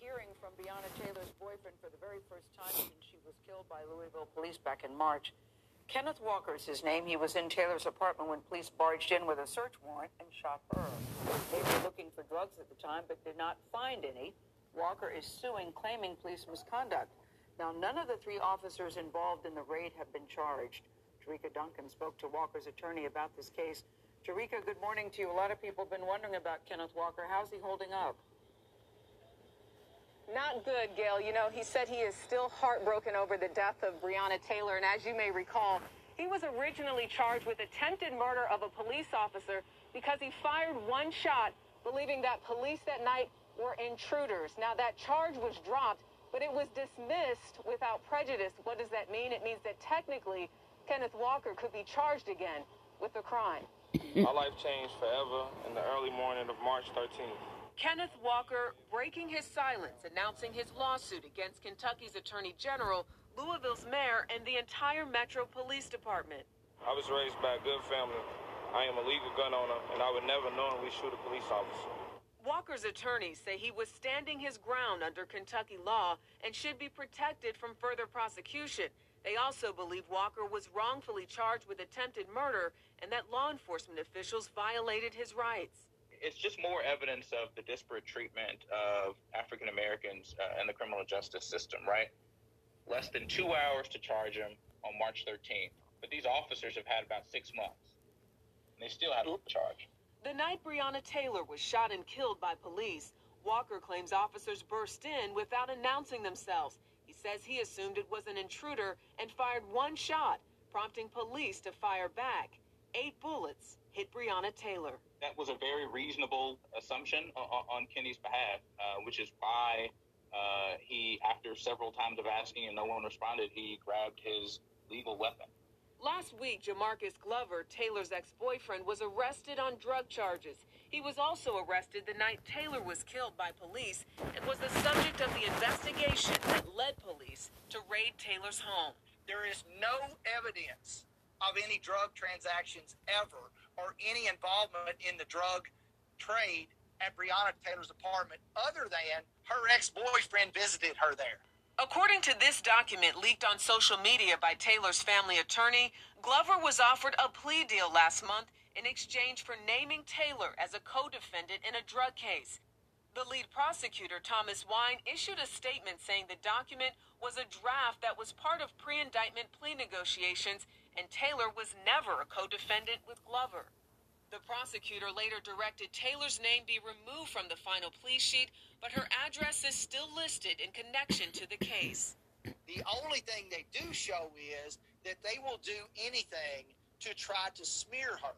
hearing from Breonna Taylor's boyfriend for the very first time since she was killed by Louisville police back in March. Kenneth Walker is his name. He was in Taylor's apartment when police barged in with a search warrant and shot her. They were looking for drugs at the time but did not find any. Walker is suing, claiming police misconduct. Now, none of the three officers involved in the raid have been charged. Jericka Duncan spoke to Walker's attorney about this case. Jericka, good morning to you. A lot of people have been wondering about Kenneth Walker. How's he holding up? Not good, Gayle. You know, he said he is still heartbroken over the death of Breonna Taylor. And as you may recall, he was originally charged with attempted murder of a police officer because he fired one shot, believing that police that night were intruders. Now, that charge was dropped, but it was dismissed without prejudice. What does that mean? It means that technically Kenneth Walker could be charged again with the crime. My life changed forever in the early morning of March 13th. Kenneth Walker breaking his silence, announcing his lawsuit against Kentucky's Attorney General, Louisville's mayor, and the entire Metro Police Department. I was raised by a good family. I am a legal gun owner, and I would never knowingly shoot a police officer. Walker's attorneys say he was standing his ground under Kentucky law and should be protected from further prosecution. They also believe Walker was wrongfully charged with attempted murder and that law enforcement officials violated his rights it's just more evidence of the disparate treatment of African Americans uh, in the criminal justice system, right? Less than two hours to charge him on March 13th, but these officers have had about six months, and they still haven't charged. The night Breonna Taylor was shot and killed by police, Walker claims officers burst in without announcing themselves. He says he assumed it was an intruder and fired one shot, prompting police to fire back. Eight bullets hit Breonna Taylor. That was a very reasonable assumption on, on Kenny's behalf, uh, which is why uh, he, after several times of asking and no one responded, he grabbed his legal weapon. Last week, Jamarcus Glover, Taylor's ex boyfriend, was arrested on drug charges. He was also arrested the night Taylor was killed by police and was the subject of the investigation that led police to raid Taylor's home. There is no evidence of any drug transactions ever or any involvement in the drug trade at Breonna Taylor's apartment other than her ex boyfriend visited her there. According to this document leaked on social media by Taylor's family attorney, Glover was offered a plea deal last month in exchange for naming Taylor as a co defendant in a drug case. The lead prosecutor, Thomas Wine, issued a statement saying the document was a draft that was part of pre indictment plea negotiations and Taylor was never a co defendant with Glover. The prosecutor later directed Taylor's name be removed from the final plea sheet, but her address is still listed in connection to the case. The only thing they do show is that they will do anything to try to smear her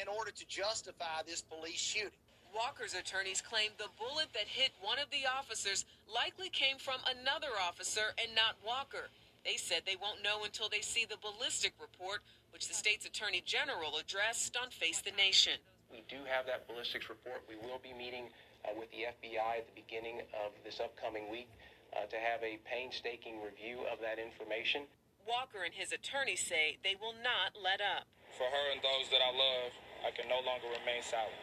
in order to justify this police shooting. Walker's attorneys claim the bullet that hit one of the officers likely came from another officer and not Walker. They said they won't know until they see the ballistic report, which the state's attorney general addressed on Face the Nation. We do have that ballistics report. We will be meeting uh, with the FBI at the beginning of this upcoming week uh, to have a painstaking review of that information. Walker and his attorney say they will not let up. For her and those that I love, I can no longer remain silent.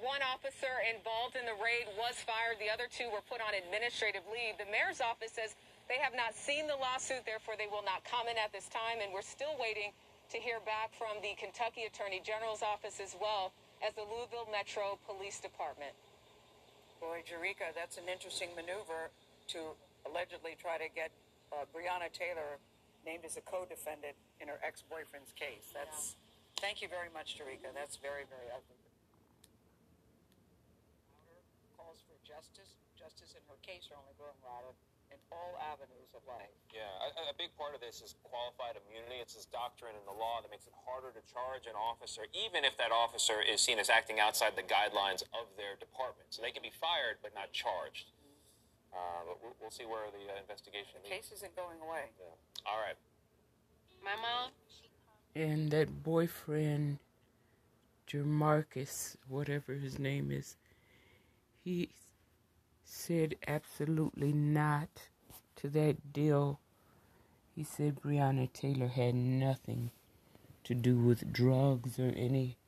One officer involved in the raid was fired. The other two were put on administrative leave. The mayor's office says they have not seen the lawsuit, therefore they will not comment at this time, and we're still waiting to hear back from the Kentucky Attorney General's office as well as the Louisville Metro Police Department. Boy, Jericka, that's an interesting maneuver to allegedly try to get uh, Breonna Taylor named as a co-defendant in her ex-boyfriend's case. That's yeah. thank you very much, Jericka. That's very, very ugly. Calls for justice. Justice in her case are only growing louder in all avenues of life. Yeah, a, a, big part of this is qualified immunity. It's this doctrine in the law that makes it harder to charge an officer, even if that officer is seen as acting outside the guidelines of their department. So they can be fired but not charged. Uh, but we'll, we'll, see where the uh, investigation. The case isn't going away. Yeah. All right. My mom. And that boyfriend, Jamarcus, whatever his name is, he said absolutely not to that deal. He said Breonna Taylor had nothing to do with drugs or any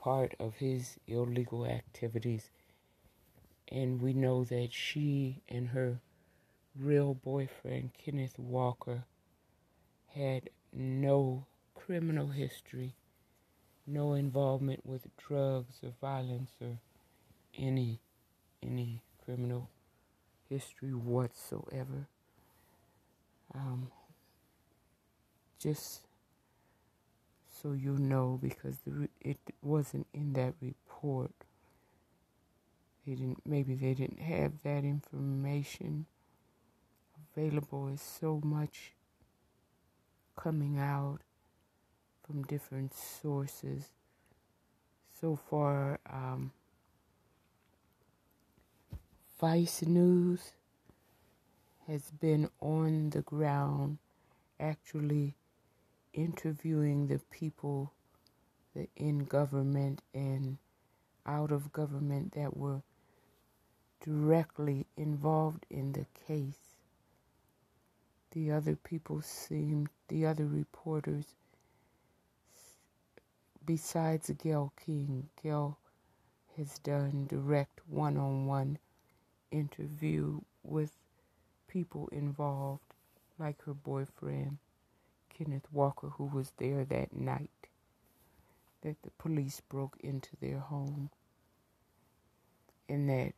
part of his illegal activities. And we know that she and her real boyfriend, Kenneth Walker, had no criminal history, no involvement with drugs or violence or any any criminal history whatsoever. Um, just so you know, because the, it wasn't in that report. They didn't. Maybe they didn't have that information available. Is so much coming out from different sources. So far, um, Vice News has been on the ground actually interviewing the people that in government and out of government that were directly involved in the case. The other people seemed, the other reporters, besides Gayle King, Gayle has done direct one on one interview with people involved, like her boyfriend, Kenneth Walker, who was there that night that the police broke into their home, and that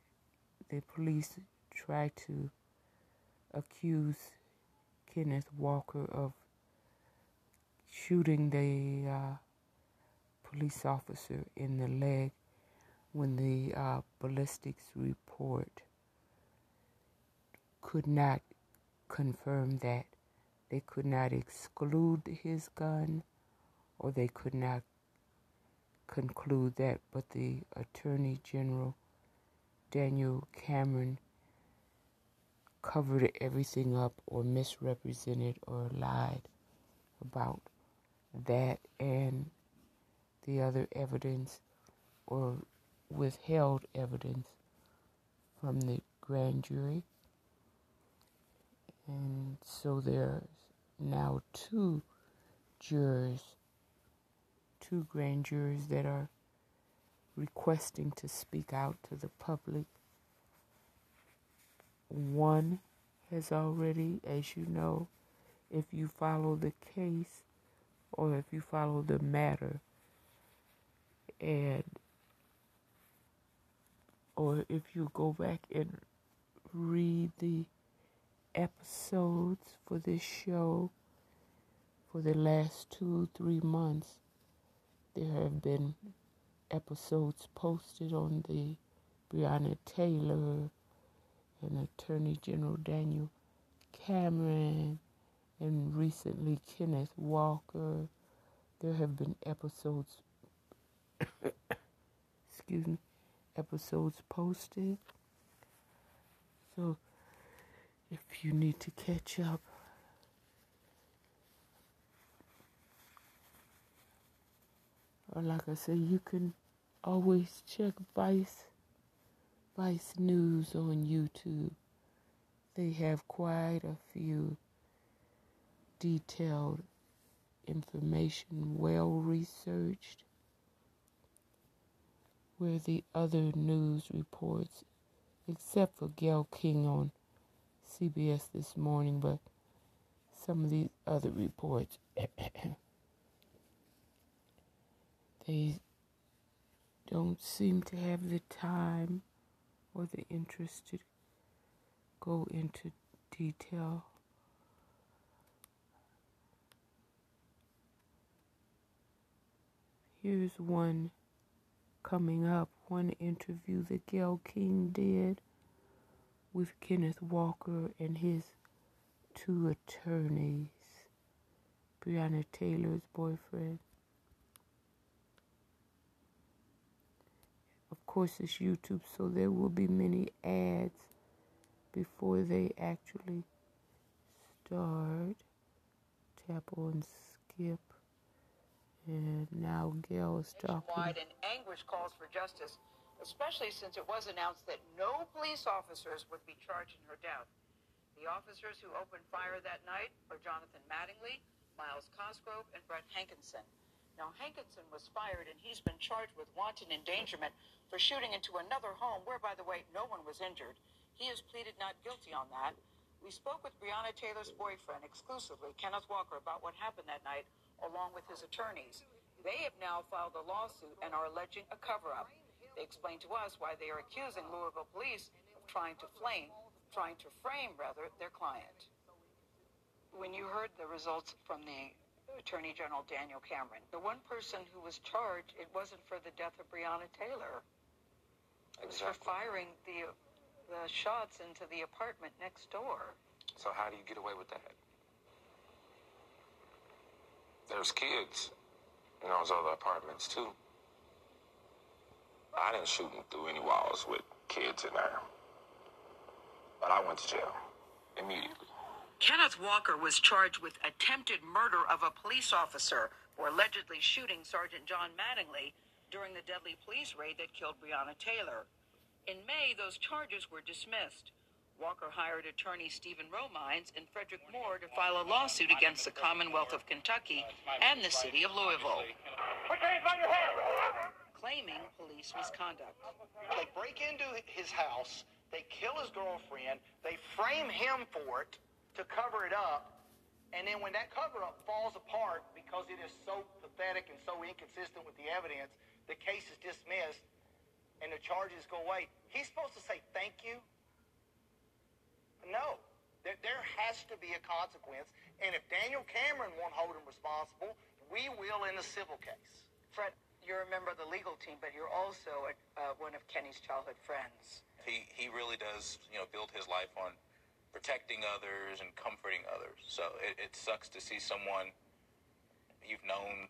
the police tried to accuse Kenneth Walker of shooting the uh, police officer in the leg when the uh, ballistics report could not confirm that. They could not exclude his gun or they could not conclude that, but the Attorney General, Daniel Cameron, covered everything up or misrepresented or lied about that and the other evidence or withheld evidence from the grand jury. And so there's now two jurors, two grand jurors that are requesting to speak out to the public. One has already, as you know, if you follow the case or if you follow the matter, and or if you go back and read the episodes for this show for the last two, three months. There have been episodes posted on the Breonna Taylor and Attorney General Daniel Cameron and recently Kenneth Walker. There have been episodes, excuse me, episodes posted. So if you need to catch up. Or like I said, you can always check Vice Vice News on YouTube. They have quite a few detailed information, well researched, where the other news reports, except for Gayle King on CBS this morning, but some of these other reports, they don't seem to have the time or the interest to go into detail. Here's one coming up, one interview that Gayle King did with Kenneth Walker and his two attorneys, Breonna Taylor's boyfriend. Of course, it's YouTube, so there will be many ads before they actually start. Tap on skip. And now Gayle is talking. And anguish calls for justice especially since it was announced that no police officers would be charged in her death. The officers who opened fire that night are Jonathan Mattingly, Myles Cosgrove, and Brett Hankinson. Now, Hankinson was fired and he's been charged with wanton endangerment for shooting into another home where, by the way, no one was injured. He has pleaded not guilty on that. We spoke with Breonna Taylor's boyfriend exclusively, Kenneth Walker, about what happened that night, along with his attorneys. They have now filed a lawsuit and are alleging a cover up. They explained to us why they are accusing Louisville police of trying to flame, trying to frame, rather, their client. When you heard the results from the Attorney General Daniel Cameron. The one person who was charged, it wasn't for the death of Breonna Taylor. It was for firing the the shots into the apartment next door. So how do you get away with that? There's kids in those other apartments too. I didn't shoot through any walls with kids in there. But I went to jail immediately. Kenneth Walker was charged with attempted murder of a police officer for allegedly shooting Sergeant John Mattingly during the deadly police raid that killed Breonna Taylor. In May, those charges were dismissed. Walker hired attorney Stephen Romines and Frederick Moore to file a lawsuit against the Commonwealth of Kentucky and the city of Louisville. Claiming police misconduct. They break into his house, they kill his girlfriend, they frame him for it to cover it up, and then when that cover up falls apart because it is so pathetic and so inconsistent with the evidence, the case is dismissed and the charges go away. He's supposed to say thank you? No. There, there has to be a consequence. And if Daniel Cameron won't hold him responsible, we will in the civil case. Fred, you're a member of the legal team, but you're also a, uh, one of Kenny's childhood friends. He, he really does, you know, build his life on protecting others and comforting others. So it, it sucks to see someone you've known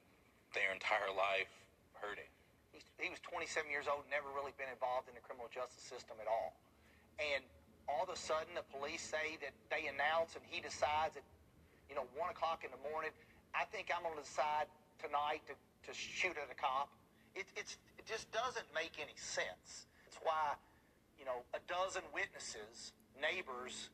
their entire life hurting. He's, he was 27 years old, never really been involved in the criminal justice system at all. And all of a sudden, the police say that they announce and he decides at, you know, 1 o'clock in the morning, I think I'm going to decide tonight to, to shoot at a cop. It, it's, it just doesn't make any sense. It's why, you know, a dozen witnesses, neighbors,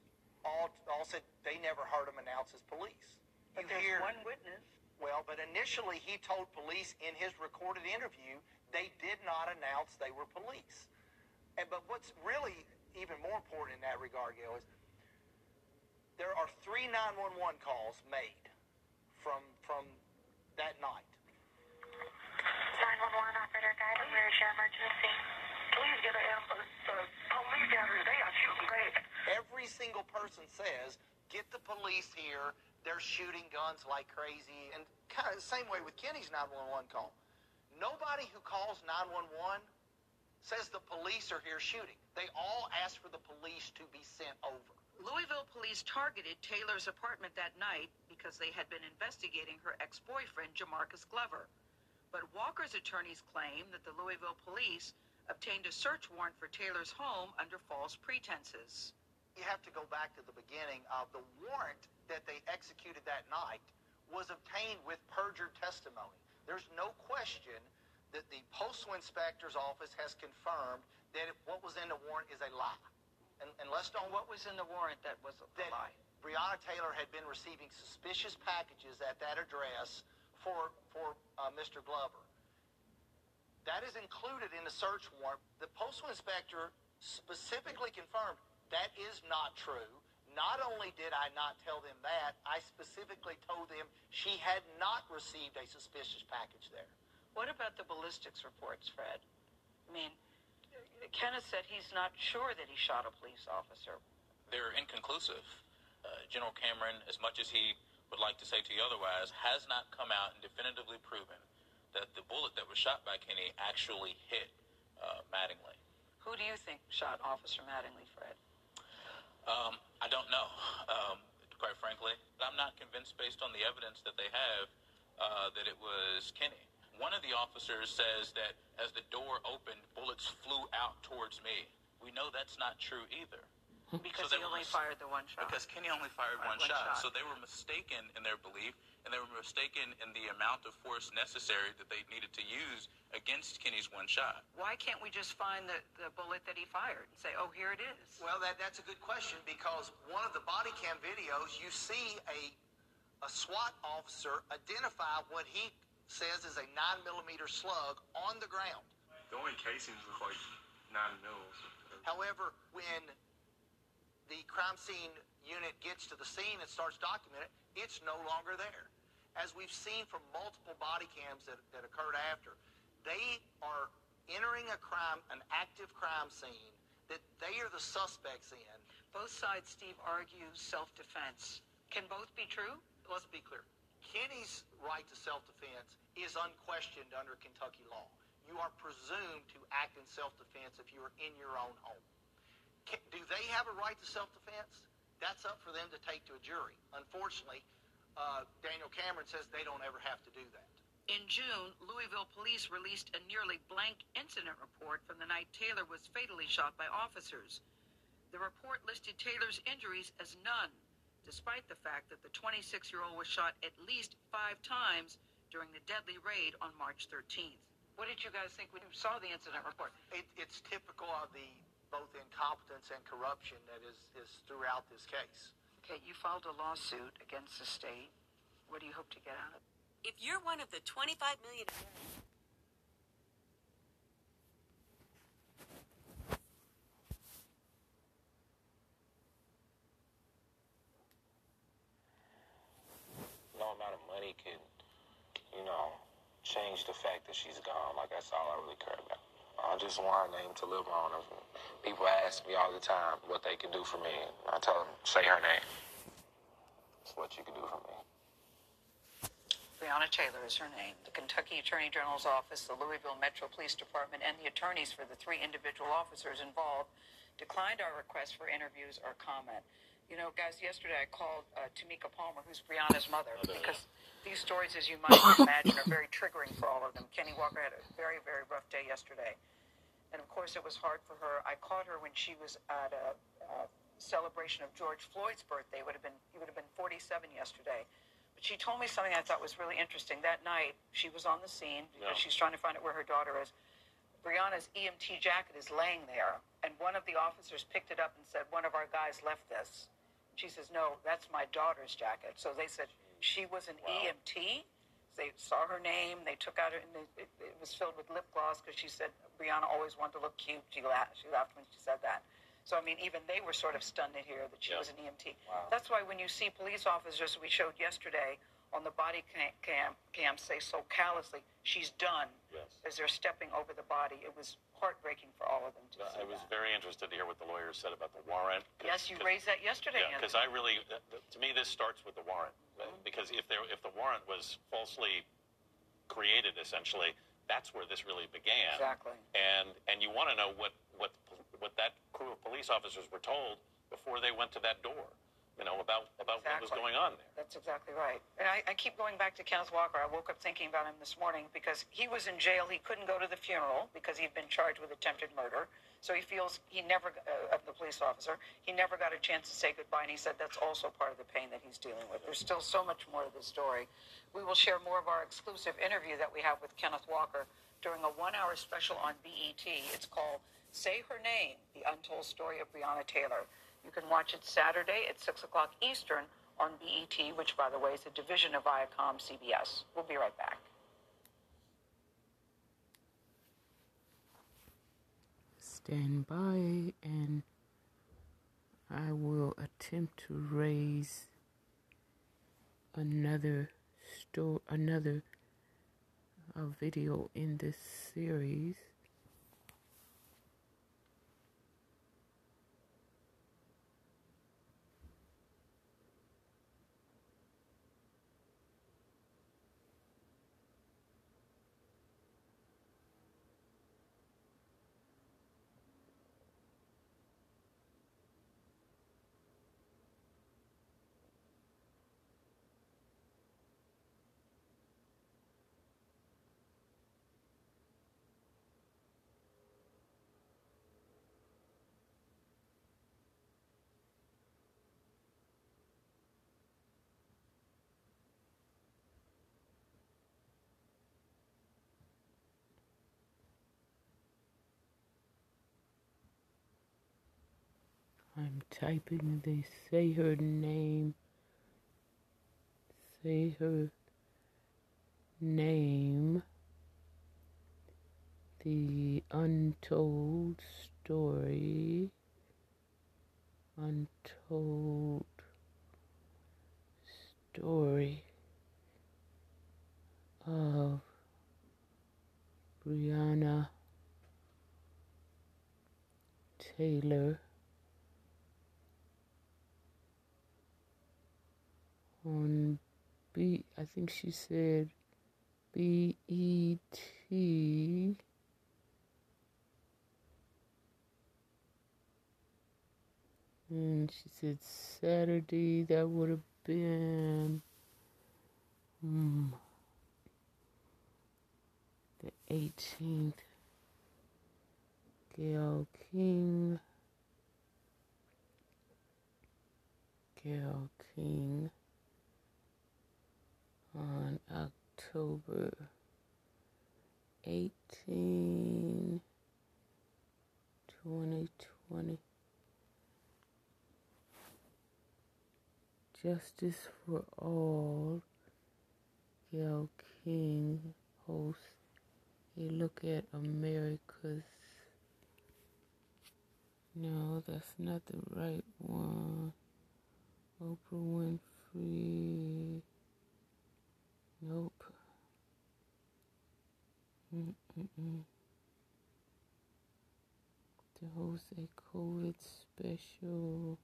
all, all said they never heard him announce as police. But You there's hear- one witness. well, but initially he told police in his recorded interview they did not announce they were police. And but what's really even more important in that regard, Gayle, is there are three 911 calls made from from that night. 911 operator where is your emergency? Please get an ambulance. Every single person says, "Get the police here. They're shooting guns like crazy." And kind of the same way with Kenny's 911 call. Nobody who calls 911 says the police are here shooting. They all ask for the police to be sent over. Louisville police targeted Taylor's apartment that night because they had been investigating her ex boyfriend, Jamarcus Glover. But Walker's attorneys claim that the Louisville police obtained a search warrant for Taylor's home under false pretenses. You have to go back to the beginning of the warrant that they executed that night was obtained with perjured testimony. There's no question that the postal inspector's office has confirmed that what was in the warrant is a lie. And, and let's don't What was in the warrant that was a that lie? Breonna Taylor had been receiving suspicious packages at that address for for uh, Mr. Glover. That is included in the search warrant. The postal inspector specifically confirmed that is not true. Not only did I not tell them that, I specifically told them she had not received a suspicious package there. What about the ballistics reports, Fred? I mean, Kenneth said he's not sure that he shot a police officer. They're inconclusive. Uh, General Cameron, as much as he would like to say to you otherwise, has not come out and definitively proven that the bullet that was shot by Kenny actually hit uh, Mattingly. Who do you think shot Officer Mattingly, Fred? Um, I don't know, um, quite frankly. I'm not convinced, based on the evidence that they have, uh, that it was Kenny. One of the officers says that as the door opened, bullets flew out towards me. We know that's not true either. Because So he they only were- fired the one shot. Because Kenny only fired Right, one, one shot. shot. So they were mistaken in their belief, and they were mistaken in the amount of force necessary that they needed to use against Kenny's one shot. Why can't we just find the, the bullet that he fired and say, oh, here it is? Well, that, that's a good question because one of the body cam videos, you see a a SWAT officer identify what he says is a 9 millimeter slug on the ground. The only casings look like nine mils. However, when the crime scene unit gets to the scene and starts documenting it, it's no longer there. As we've seen from multiple body cams that, that occurred after, they are entering a crime, an active crime scene that they are the suspects in. Both sides, Steve, argue self-defense. Can both be true? Let's be clear. Kenny's right to self-defense is unquestioned under Kentucky law. You are presumed to act in self-defense if you are in your own home. Do they have a right to self-defense? That's up for them to take to a jury. Unfortunately, uh, Daniel Cameron says they don't ever have to do that. In June, Louisville police released a nearly blank incident report from the night Taylor was fatally shot by officers. The report listed Taylor's injuries as none, despite the fact that the 26 year old was shot at least five times during the deadly raid on March 13th. What did you guys think when you saw the incident report? It, it's typical of the both incompetence and corruption that is, is throughout this case. Okay, you filed a lawsuit against the state. What do you hope to get out of it? If you're one of the 25 million No amount of money could, you know, change the fact that she's gone. Like that's all I really care about. I just want her name to live on. People ask me all the time what they can do for me. I tell them, say her name. It's what you can do for me. Breonna Taylor is her name. The Kentucky Attorney General's office, the Louisville Metro Police Department, and the attorneys for the three individual officers involved declined our request for interviews or comment. You know, guys, yesterday I called uh, Tamika Palmer, who's Breonna's mother, because these stories, as you might imagine, are very triggering for all of them. Kenny Walker had a very, very rough day yesterday. And of course, it was hard for her. I caught her when she was at a, a celebration of George Floyd's birthday. It would have been he would have been 47 yesterday. But she told me something I thought was really interesting. That night, she was on the scene because she's trying to find out where her daughter is. Breonna's EMT jacket is laying there, and one of the officers picked it up and said, "One of our guys left this." She says, "No, that's my daughter's jacket." So they said she was an EMT. They saw her name. They took out her, and it, it, it was filled with lip gloss because she said Breonna always wanted to look cute. She laughed. She laughed when she said that. So I mean, even they were sort of stunned to hear that she Yeah. was an EMT. That's why when you see police officers, we showed yesterday on the body cam, cam, cam say so callously, "She's done," Yes. as they're stepping over the body. It was heartbreaking for all of them to see I was that. very interested to hear what the lawyers said about the warrant. Yes, you raised that yesterday. Yeah, because. I really, th- th- to me, this starts with the warrant. Uh, mm-hmm. Because if there, if the warrant was falsely created, essentially, that's where this really began. Exactly. And and you want to know what what what that crew of police officers were told before they went to that door. You know about about what was going on there. That's exactly right. And I, I keep going back to Kenneth Walker. I woke up thinking about him this morning because he was in jail. He couldn't go to the funeral because he'd been charged with attempted murder. So he feels he never, uh, of the police officer, he never got a chance to say goodbye. And he said that's also part of the pain that he's dealing with. There's still so much more to the story. We will share more of our exclusive interview that we have with Kenneth Walker during a one hour special on BET. It's called Say Her Name The Untold Story of Breonna Taylor. You can watch it Saturday at 6 o'clock Eastern on BET, which, by the way, is a division of Viacom CBS. We'll be right back. Stand by and I will attempt to raise another sto- another uh, video in this series. I'm typing they say her name. Say her name The Untold Story. Untold Story of Breonna Taylor on B I think she said B E T. And she said Saturday that would have been hmm, the 18th Gayle King. Gayle King on October 18, 2020. Justice for All, Gayle King hosts a look at America's. No, that's not the right one. Oprah Winfrey. Nope. Mm-mm-mm. To host a COVID special.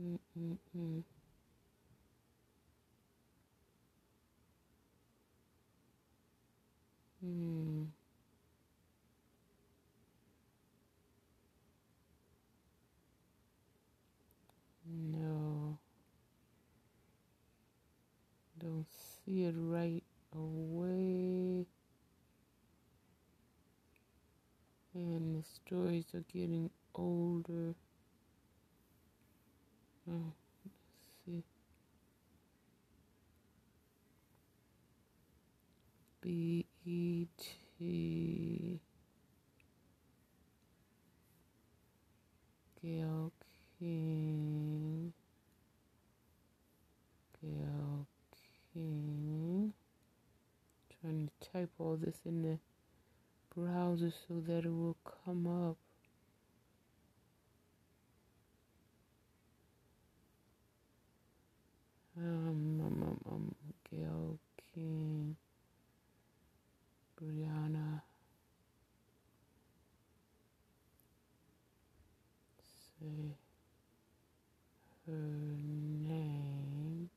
Mm-mm-mm. Hmm. No. Don't see it right away. And the stories are getting older. Oh, let's see. B E T Gayle King Gayle King trying to type all in the browser so that it will come up um, um, um, um Gayle King Breonna say her name.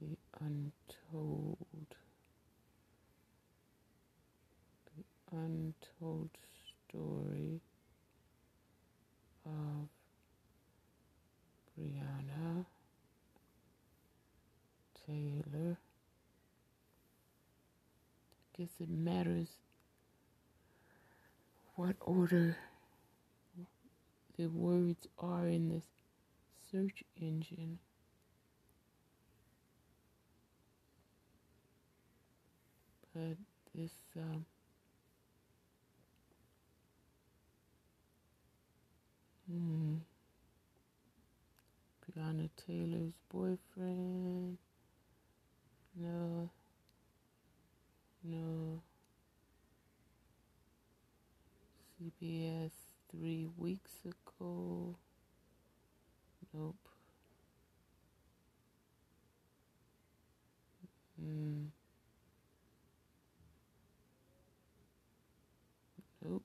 The untold, the untold story of Breonna Taylor. I guess it matters what order the words are in this search engine. But this um, hmm. Breonna Taylor's boyfriend. No. No. CBS three weeks ago. Nope. Mm. Nope.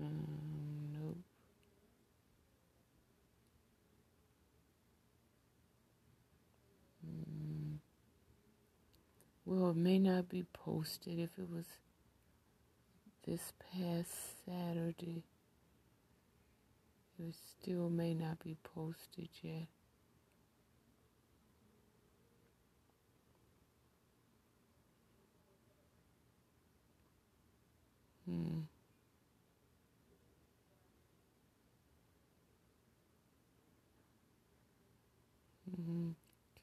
Um, nope. Mm. Well, it may not be posted if it was this past Saturday. It still may not be posted yet. Hmm.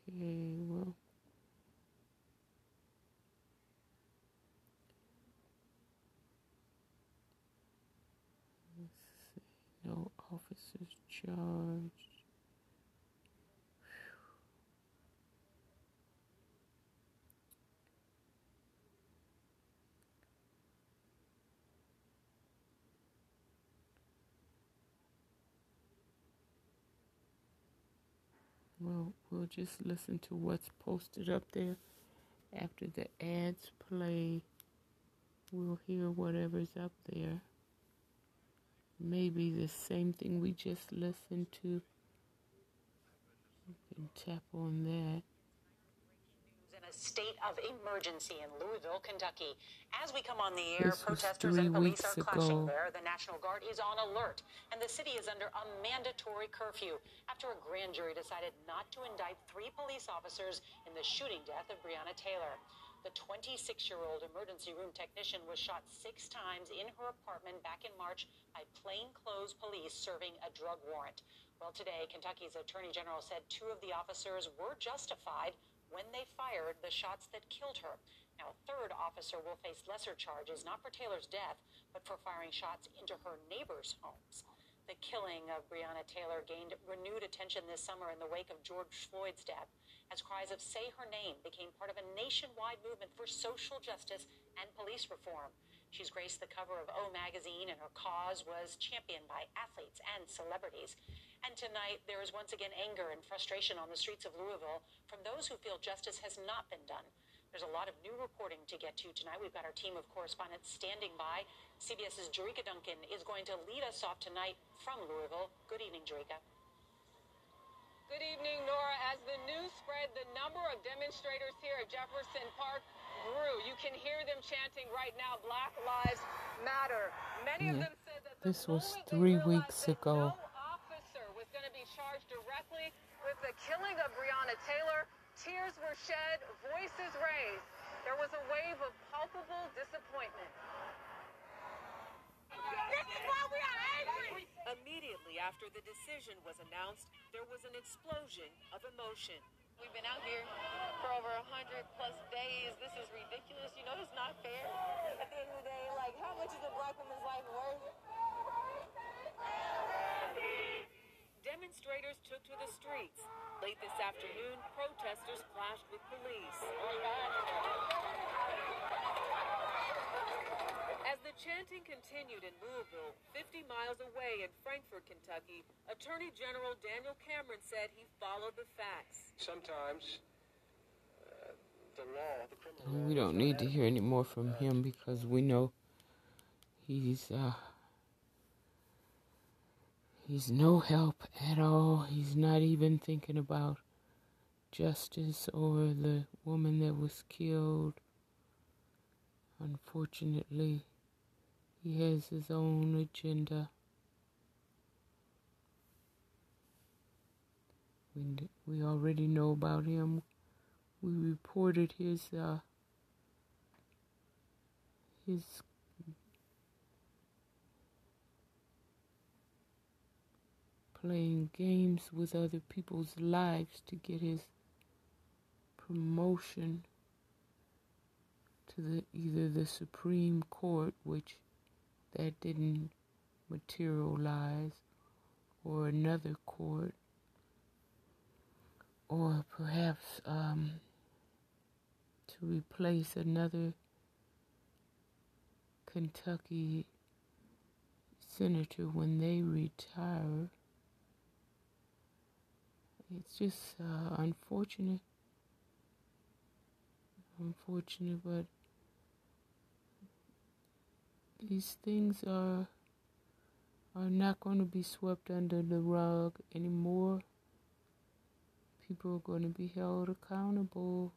Okay, well. Was charged. Well, we'll just listen to what's posted up there. After the ads play, we'll hear whatever's up there. Maybe the same thing we just listened to. You can tap on that in a state of emergency in Louisville, Kentucky. As we come on the air, This protesters and police are clashing ago. there. The National Guard is on alert, and the city is under a mandatory curfew after a grand jury decided not to indict three police officers in the shooting death of Breonna Taylor. The 26 year old emergency room technician was shot six times in her apartment back in March by plainclothes police serving a drug warrant. Well, today, Kentucky's Attorney General said two of the officers were justified when they fired the shots that killed her. Now, a third officer will face lesser charges, not for Taylor's death, but for firing shots into her neighbors' homes. The killing of Breonna Taylor gained renewed attention this summer in the wake of George Floyd's death, as cries of Say Her Name became part of a nationwide movement for social justice and police reform. She's graced the cover of O magazine, and her cause was championed by athletes and celebrities. And tonight, there is once again anger and frustration on the streets of Louisville from those who feel justice has not been done. There's a lot of new reporting to get to tonight. We've got our team of correspondents standing by. CBS's Jericka Duncan is going to lead us off tonight from Louisville. Good evening, Jericka. Good evening, Nora. As the news spread, the number of demonstrators here at Jefferson Park grew. You can hear them chanting right now, Black Lives Matter. Many of them said that the This was three weeks ago. No officer was going to be charged directly with the killing of Breonna Taylor. Tears were shed, voices raised. There was a wave of palpable disappointment. This is why we are angry. Immediately after the decision was announced, there was an explosion of emotion. We've been out here for over a hundred plus days. This is ridiculous. You know, it's not fair. At the end of the day, like, how much is a black woman's life worth? Demonstrators took to the streets. Late this afternoon, protesters clashed with police. Oh As the chanting continued in Louisville, 50 miles away in Frankfort, Kentucky, Attorney General Daniel Cameron said he followed the facts. Sometimes uh, the law, the criminal We don't need to hear any more from him because we know he's uh he's no help at all. He's not even thinking about justice or the woman that was killed. Unfortunately, he has his own agenda. We, we already know about him. We reported his uh, his playing games with other people's lives to get his promotion to the either the Supreme Court, which that didn't materialize, or another court, or perhaps um, to replace another Kentucky senator when they retire. It's just uh, unfortunate. Unfortunate, but these things are are not going to be swept under the rug anymore. People are going to be held accountable,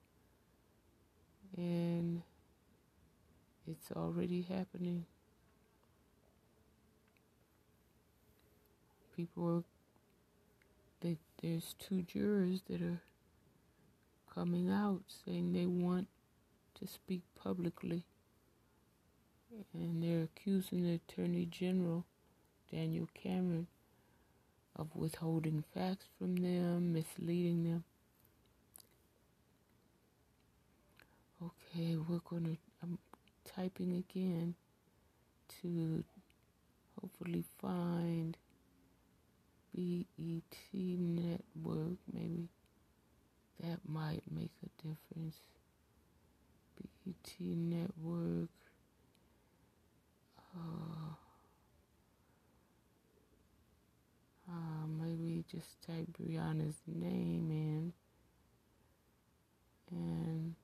and it's already happening. People are. They, there's two jurors that are coming out saying they want to speak publicly. And they're accusing the Attorney General, Daniel Cameron, of withholding facts from them, misleading them. Okay, we're gonna. I'm typing again to hopefully find BET Network, maybe that might make a difference. BET Network. Uh, uh, maybe just type Breonna's name in and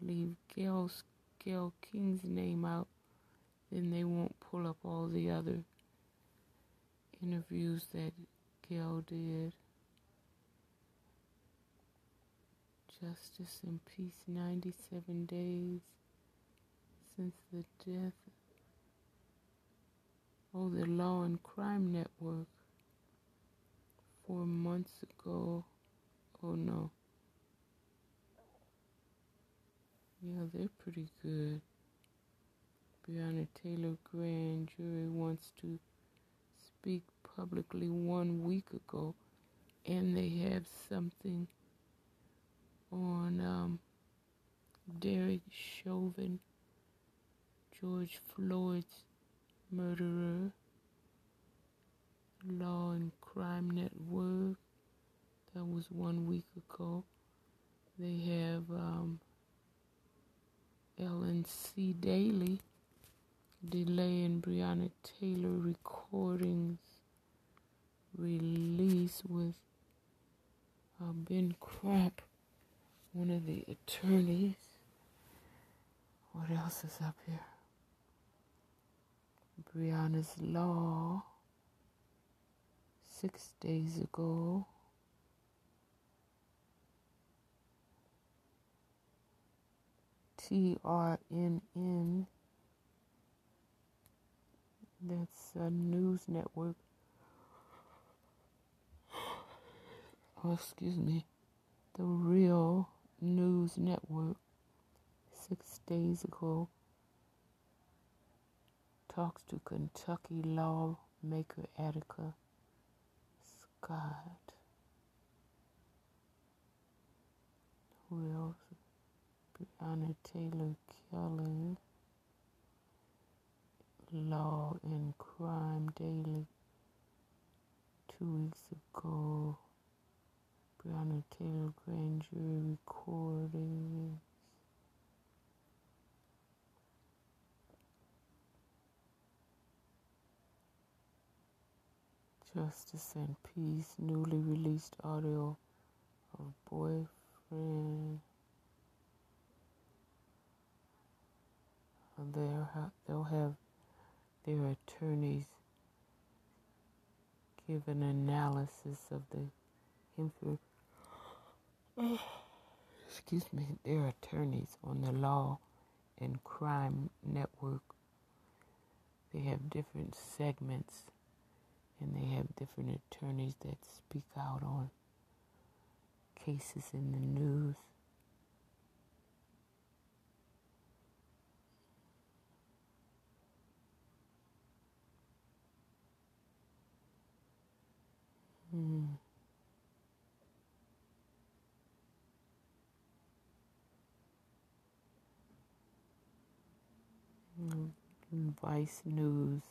leave Gayle's, Gayle King's name out, then they won't pull up all the other interviews that Gayle did. Justice and Peace 97 days since the death. Oh, the Law and Crime Network. Four months ago. Oh no. Yeah, they're pretty good. Breonna Taylor grand jury wants to speak publicly one week ago, and they have something on um, Derek Chauvin, George Floyd's murderer, Law and Crime Network. That was one week ago. They have um, LNC Daily delay delaying Breonna Taylor recordings release with uh, Ben Crump, one of the attorneys. What else is up here? Breonna's Law, six days ago. TRNN, that's a news network. Oh, excuse me, the Real News Network, six days ago, talks to Kentucky lawmaker Attica Scott. Who else? Breonna Taylor killing. Law and Crime Daily. Two weeks ago. Breonna Taylor grand jury recordings. Justice and Peace, newly released audio of boyfriend. They'll they'll have their attorneys give an analysis of the. Excuse me, their attorneys on the law and crime network. They have different segments and they have different attorneys that speak out on cases in the news. Hmm. Vice News.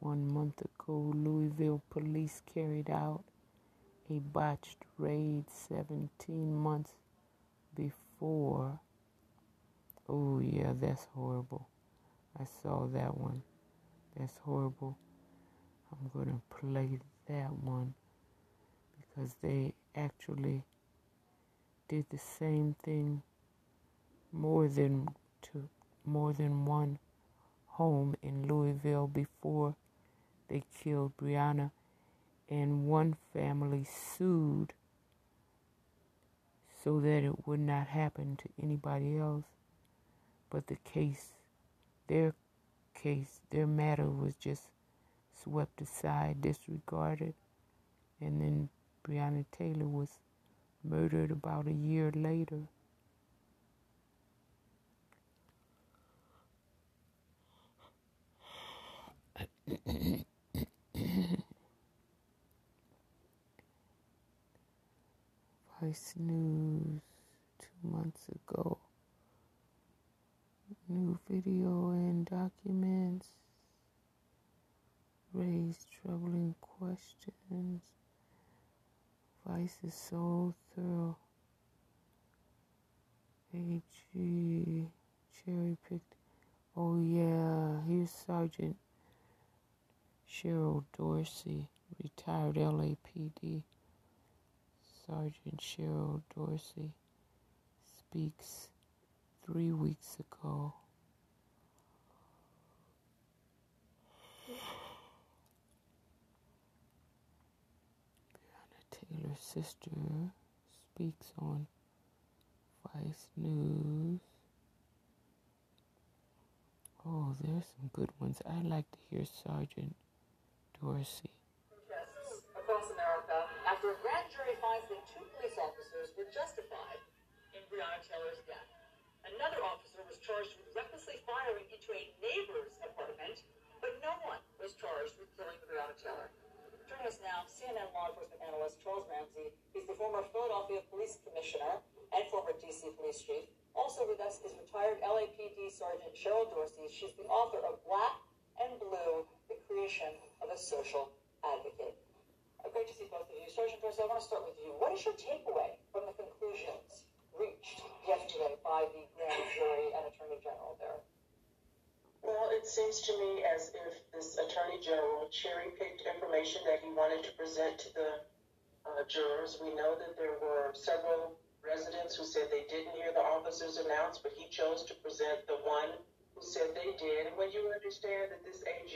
One month ago, Louisville police carried out a botched raid 17 months before. Oh, yeah, that's horrible. I saw that one. That's horrible. I'm going to play that one because they actually did the same thing more than to more than one home in Louisville before they killed Breonna, and one family sued so that it would not happen to anybody else. But the case their case their matter was just swept aside disregarded. And then Breonna Taylor was murdered about a year later Vice News two months ago. New video and documents raised troubling questions questions. Vice is so thorough. AG cherry picked. Oh yeah, here's Sergeant Cheryl Dorsey, retired LAPD. Sergeant Cheryl Dorsey speaks three weeks ago. Breonna Taylor's sister speaks on Vice News. Oh, there's some good ones. I'd like to hear Sergeant Dorsey. Protests across America after a grand jury finds that two police officers were justified in Breonna Taylor's death. Another officer was charged with recklessly firing into a neighbor's apartment, but no one was charged with killing Breonna Taylor. Joining us now, CNN law enforcement analyst Charles Ramsey. He's the former Philadelphia Police Commissioner and former DC Police Chief. Also with us is retired LAPD Sergeant Cheryl Dorsey. She's the author of Black and Blue, the creation of a social advocate. Great to see both of you. Sergeant Dorsey, I want to start with you. What is your takeaway from the conclusions reached yesterday by the grand jury and attorney general there? Well, it seems to me as if this attorney general cherry picked information that he wanted to present to the uh, jurors. We know that there were several residents who said they didn't hear the officers announce, but he chose to present the one who said they did. And when you understand that this AG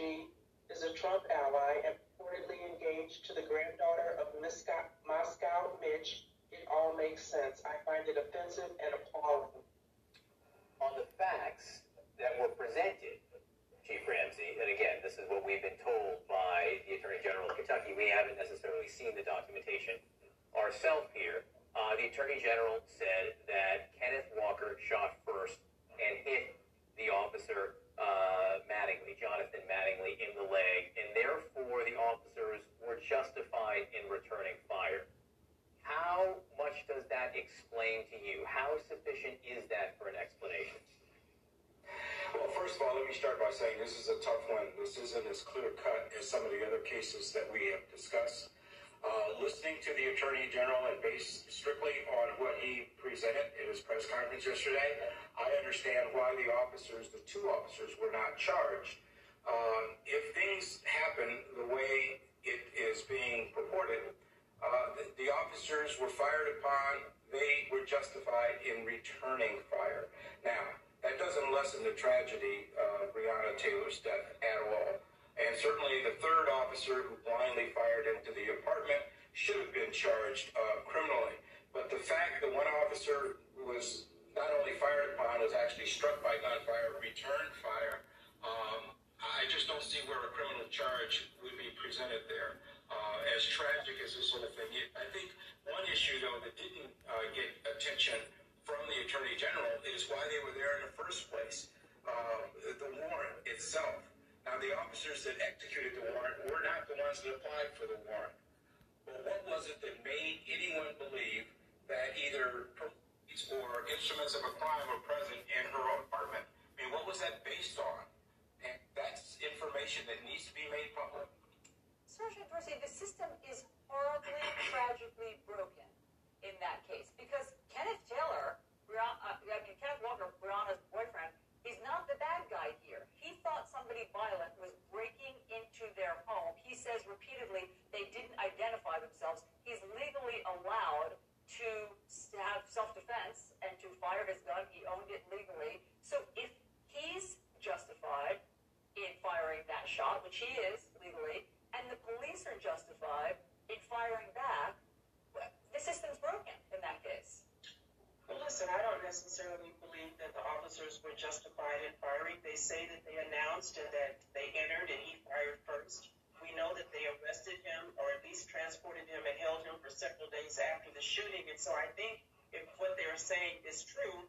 is a Trump ally and reportedly engaged to the granddaughter of Moscow, Moscow Mitch, it all makes sense. I find it offensive and appalling. On the facts that were presented, Chief Ramsey, and again, this is what we've been told by the Attorney General of Kentucky. We haven't necessarily seen the documentation ourselves here. Uh, the Attorney General said that Kenneth Walker shot first and hit the officer uh, Mattingly, Jonathan Mattingly, in the leg, and therefore the officers were justified in returning fire. How much does that explain to you? How sufficient is that for an explanation? Well, first of all, let me start by saying this is a tough one. This isn't as clear cut as some of the other cases that we have discussed. Uh, listening to the Attorney General and based strictly on what he presented in his press conference yesterday, I understand why the officers, the two officers, were not charged. Um, if things happen the way it is being purported, uh, the, the officers were fired upon, they were justified in returning fire. Now, that doesn't lessen the tragedy of Breonna Taylor's death at all. And certainly the third officer who blindly fired into the apartment should have been charged uh, criminally. But the fact that one officer was not only fired upon, was actually struck by gunfire, returned fire, um, I just don't see where a criminal charge would be presented there. Uh, as tragic as this whole thing is, I think one issue, though, that didn't uh, get attention from the Attorney General is why they were there in the first place. Uh, the warrant itself. Now, the officers that executed the warrant were not the ones that applied for the warrant. But what was it that made anyone believe that either police or instruments of a crime were present in her apartment? I mean, what was that based on? And that's information that needs to be made public. Sergeant Dorsey, the system is horribly, tragically broken in that case because Kenneth Taylor, Breonna, uh, I mean, Kenneth Walker, Breonna's boyfriend, is not the bad guy here. Thought somebody violent was breaking into their home. He says repeatedly they didn't identify themselves. He's legally allowed to have self-defense and to fire his gun. He owned it legally. So if he's justified in firing that shot, which he is legally, and the police are justified in firing back, the system's broken in that case. Well, listen, I don't necessarily that the officers were justified in firing. They say that they announced and that they entered and he fired first. We know that they arrested him or at least transported him and held him for several days after the shooting. And so I think if what they're saying is true,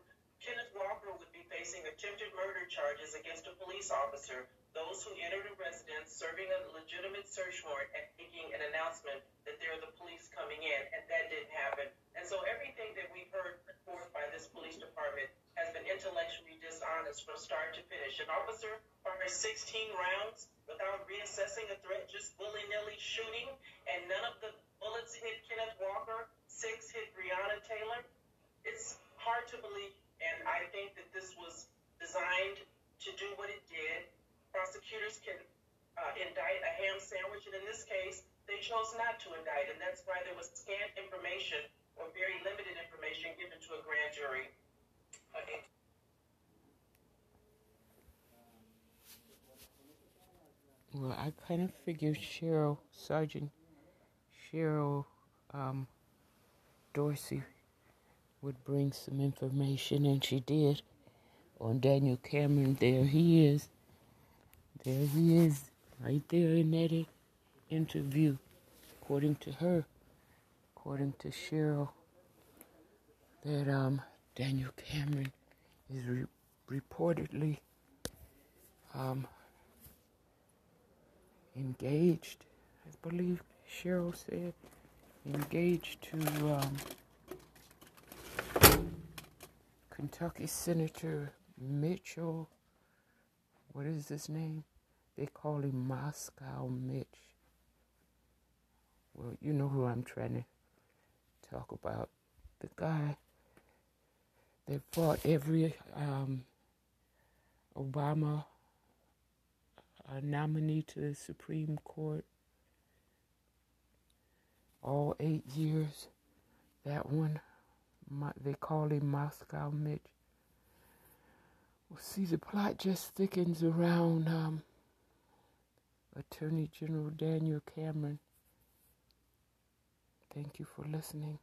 Kenneth Walker would be facing attempted murder charges against a police officer, those who entered a residence serving a legitimate search warrant and making an announcement that they're the police coming in, and that didn't happen. And so everything that we've heard forth by this police department has been intellectually dishonest from start to finish. An officer fired 16 rounds without reassessing a threat, just willy nilly shooting, and none of the bullets hit Kenneth Walker, six hit Breonna Taylor. It's hard to believe, and I think that this was designed to do what it did. Prosecutors can uh, indict a ham sandwich, and in this case, they chose not to indict, and that's why there was scant information or very limited information given to a grand jury. Well, I kind of figured Cheryl, Sergeant Cheryl um, Dorsey would bring some information, and she did on Daniel Cameron. There he is. There he is, right there in that interview, according to her, according to Cheryl, that um, Daniel Cameron is re- reportedly um, engaged, I believe Cheryl said, engaged to um, Kentucky Senator Mitchell. What is his name? They call him Moscow Mitch. Well, you know who I'm trying to talk about. The guy that fought every um, Obama a nominee to the Supreme Court all eight years. That one, my, they call him Moscow Mitch. Well, see, the plot just thickens around um, Attorney General Daniel Cameron. Thank you for listening.